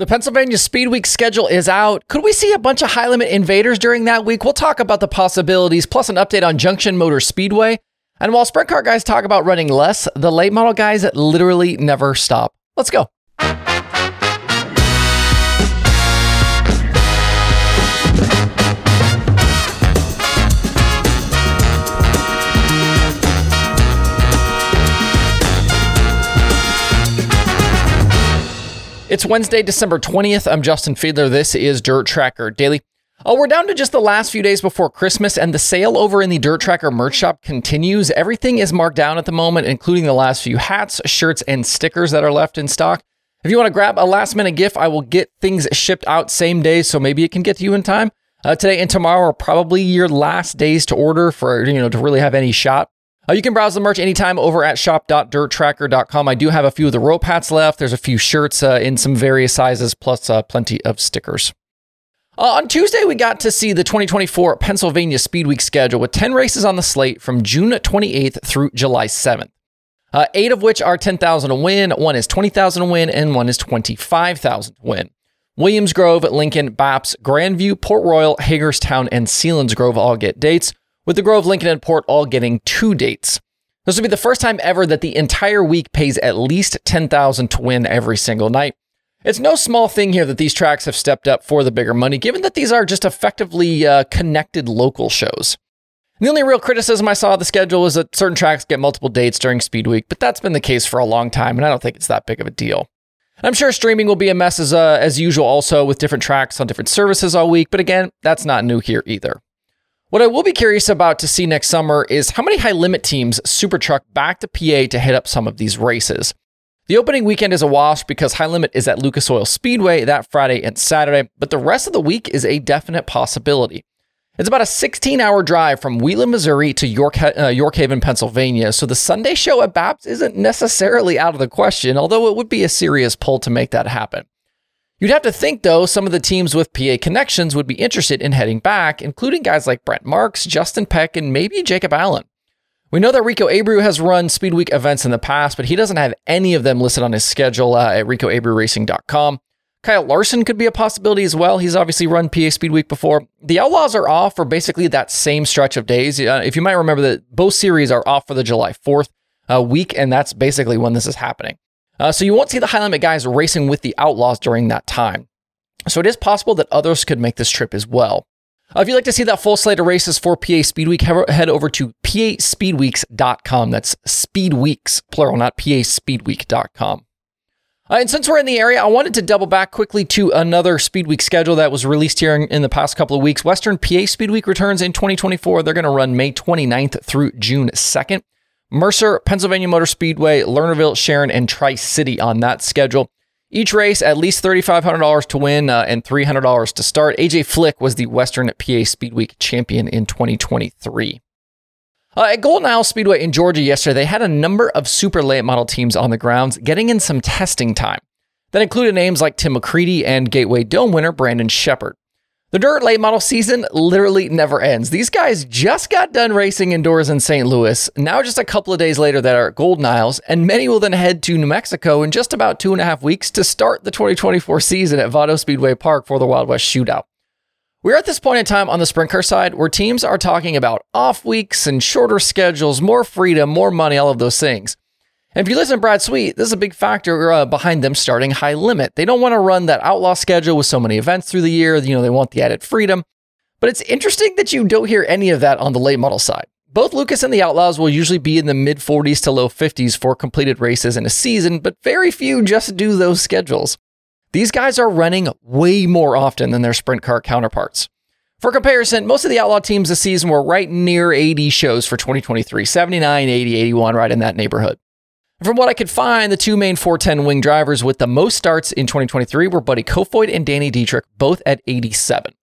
The Pennsylvania Speed Week schedule is out. Could we see a bunch of high limit invaders during that week? We'll talk about the possibilities, plus an update on Junction Motor Speedway. And while sprint car guys talk about running less, the late model guys literally never stop. Let's go. It's Wednesday, December 20th. I'm Justin Fiedler. This is Dirt Tracker Daily. Oh, we're down to just the last few days before Christmas, and the sale over in the Dirt Tracker merch shop continues. Everything is marked down at the moment, including the last few hats, shirts, and stickers that are left in stock. If you want to grab a last minute gift, I will get things shipped out same day, so maybe it can get to you in time. Uh, today and tomorrow are probably your last days to order for you know to really have any shot. Uh, you can browse the merch anytime over at shop.dirttracker.com. I do have a few of the rope hats left. There's a few shirts uh, in some various sizes, plus uh, plenty of stickers. Uh, on Tuesday, we got to see the 2024 Pennsylvania Speed Week schedule with 10 races on the slate from June 28th through July 7th. Uh, eight of which are 10,000 to win, one is 20,000 to win, and one is 25,000 to win. Williams Grove, Lincoln, Baps, Grandview, Port Royal, Hagerstown, and Selinsgrove all get dates with the Grove, Lincoln, and Port all getting two dates. This will be the first time ever that the entire week pays at least 10,000 to win every single night. It's no small thing here that these tracks have stepped up for the bigger money, given that these are just effectively uh, connected local shows. The only real criticism I saw of the schedule is that certain tracks get multiple dates during Speed Week, but that's been the case for a long time, and I don't think it's that big of a deal. I'm sure streaming will be a mess as, uh, as usual, also with different tracks on different services all week, but again, that's not new here either. What I will be curious about to see next summer is how many high limit teams super truck back to PA to hit up some of these races. The opening weekend is a wash because High Limit is at Lucas Oil Speedway that Friday and Saturday, but the rest of the week is a definite possibility. It's about a 16 hour drive from Wheatland, Missouri to York, uh, York Haven, Pennsylvania, so the Sunday show at BAPS isn't necessarily out of the question, although it would be a serious pull to make that happen. You'd have to think, though, some of the teams with PA connections would be interested in heading back, including guys like Brent Marks, Justin Peck, and maybe Jacob Allen. We know that Rico Abreu has run Speed Week events in the past, but he doesn't have any of them listed on his schedule uh, at ricoabreuRacing.com. Kyle Larson could be a possibility as well. He's obviously run PA Speed Week before. The Outlaws are off for basically that same stretch of days. Uh, if you might remember that both series are off for the July 4th uh, week, and that's basically when this is happening. Uh, so you won't see the high limit guys racing with the Outlaws during that time. So it is possible that others could make this trip as well. Uh, if you'd like to see that full slate of races for PA Speed Week, head over to paspeedweeks.com. That's Speedweeks, plural, not paspeedweek.com. Uh, and since we're in the area, I wanted to double back quickly to another Speed Week schedule that was released here in, in the past couple of weeks. Western PA Speed Week returns in 2024. They're going to run May 29th through June 2nd. Mercer, Pennsylvania Motor Speedway, Lernerville, Sharon, and Tri City on that schedule. Each race at least $3,500 to win uh, and $300 to start. AJ Flick was the Western PA Speed Week champion in 2023. Uh, at Golden Isle Speedway in Georgia yesterday, they had a number of super late model teams on the grounds getting in some testing time. That included names like Tim McCreadie and Gateway Dome winner Brandon Sheppard. The dirt late model season literally never ends. These guys just got done racing indoors in St. Louis. Now, just a couple of days later, that are at Golden Isles, and many will then head to New Mexico in just about two and a half weeks to start the 2024 season at Vado Speedway Park for the Wild West Shootout. We're at this point in time on the sprint car side where teams are talking about off weeks and shorter schedules, more freedom, more money, all of those things. And if you listen to Brad Sweet, this is a big factor uh, behind them starting high limit. They don't want to run that outlaw schedule with so many events through the year. You know, they want the added freedom. But it's interesting that you don't hear any of that on the late model side. Both Lucas and the Outlaws will usually be in the mid 40s to low 50s for completed races in a season, but very few just do those schedules. These guys are running way more often than their sprint car counterparts. For comparison, most of the Outlaw teams this season were right near 80 shows for 2023 79, 80, 81, right in that neighborhood. From what I could find, the two main 410 wing drivers with the most starts in 2023 were Buddy Kofoid and Danny Dietrich, both at 87.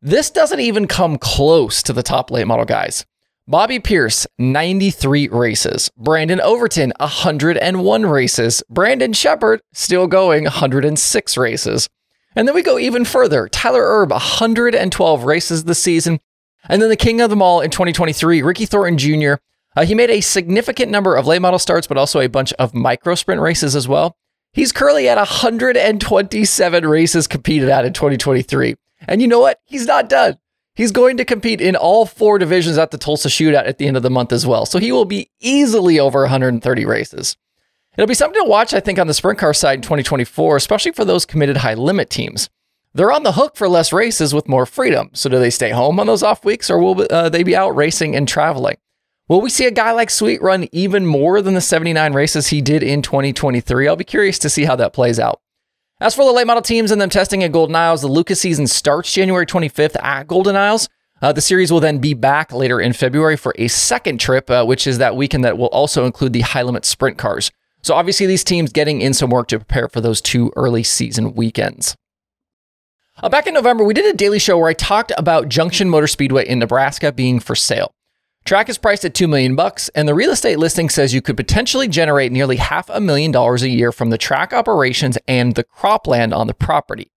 This doesn't even come close to the top late model guys. Bobby Pierce, 93 races. Brandon Overton, 101 races. Brandon Sheppard, still going, 106 races. And then we go even further. Tyler Erb, 112 races this season. And then the king of them all in 2023, Ricky Thornton Jr., uh, he made a significant number of late model starts, but also a bunch of micro sprint races as well. He's currently at 127 races competed at in 2023. And you know what? He's not done. He's going to compete in all four divisions at the Tulsa Shootout at the end of the month as well. So he will be easily over 130 races. It'll be something to watch, I think, on the sprint car side in 2024, especially for those committed high limit teams. They're on the hook for less races with more freedom. So do they stay home on those off weeks or will uh, they be out racing and traveling? Will we see a guy like Sweet run even more than the 79 races he did in 2023? I'll be curious to see how that plays out. As for the late model teams and them testing at Golden Isles, the Lucas season starts January 25th at Golden Isles. Uh, the series will then be back later in February for a second trip, uh, which is that weekend that will also include the high limit sprint cars. So obviously, these teams getting in some work to prepare for those two early season weekends. Uh, back in November, we did a daily show where I talked about Junction Motor Speedway in Nebraska being for sale. Track is priced at 2 million bucks, and the real estate listing says you could potentially generate nearly half a million dollars a year from the track operations and the cropland on the property.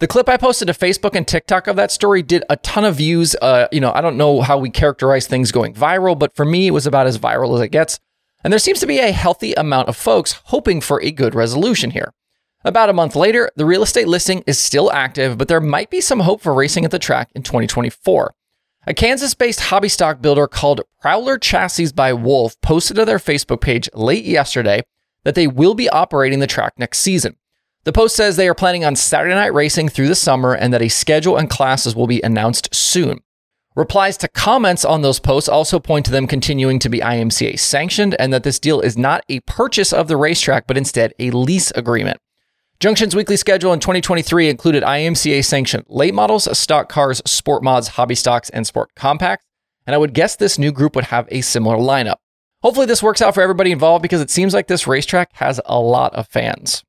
The clip I posted to Facebook and TikTok of that story did a ton of views. Uh, you know, I don't know how we characterize things going viral, but for me, it was about as viral as it gets. And there seems to be a healthy amount of folks hoping for a good resolution here. About a month later, the real estate listing is still active, but there might be some hope for racing at the track in 2024. A Kansas based hobby stock builder called Prowler Chassis by Wolf posted to their Facebook page late yesterday that they will be operating the track next season. The post says they are planning on Saturday night racing through the summer and that a schedule and classes will be announced soon. Replies to comments on those posts also point to them continuing to be IMCA sanctioned and that this deal is not a purchase of the racetrack, but instead a lease agreement. Junction's weekly schedule in 2023 included IMCA sanctioned late models, stock cars, sport mods, hobby stocks, and sport compacts. And I would guess this new group would have a similar lineup. Hopefully, this works out for everybody involved because it seems like this racetrack has a lot of fans.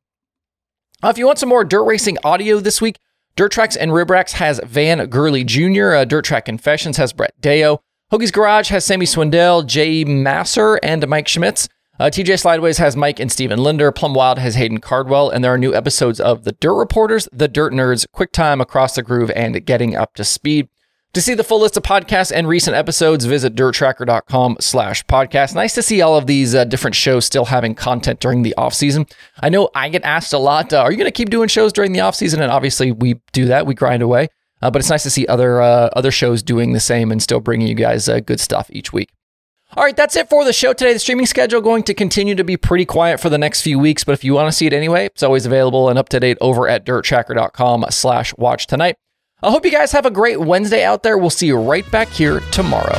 Uh, if you want some more dirt racing audio this week, Dirt Tracks and Rib Racks has Van Gurley Jr., uh, Dirt Track Confessions has Brett Deyo, Hoagie's Garage has Sammy Swindell, Jay Masser, and Mike Schmitz. Uh, TJ Slideways has Mike and Steven Linder. Plum Wild has Hayden Cardwell. And there are new episodes of The Dirt Reporters, The Dirt Nerds, Quick Time, Across the Groove, and Getting Up to Speed. To see the full list of podcasts and recent episodes, visit dirttracker.com slash podcast. Nice to see all of these uh, different shows still having content during the off season. I know I get asked a lot, uh, are you going to keep doing shows during the off season? And obviously we do that. We grind away. Uh, but it's nice to see other uh, other shows doing the same and still bringing you guys uh, good stuff each week. All right, that's it for the show today. The streaming schedule going to continue to be pretty quiet for the next few weeks, but if you want to see it anyway, it's always available and up to date over at dirttracker.com slash watch tonight. I hope you guys have a great Wednesday out there. We'll see you right back here tomorrow.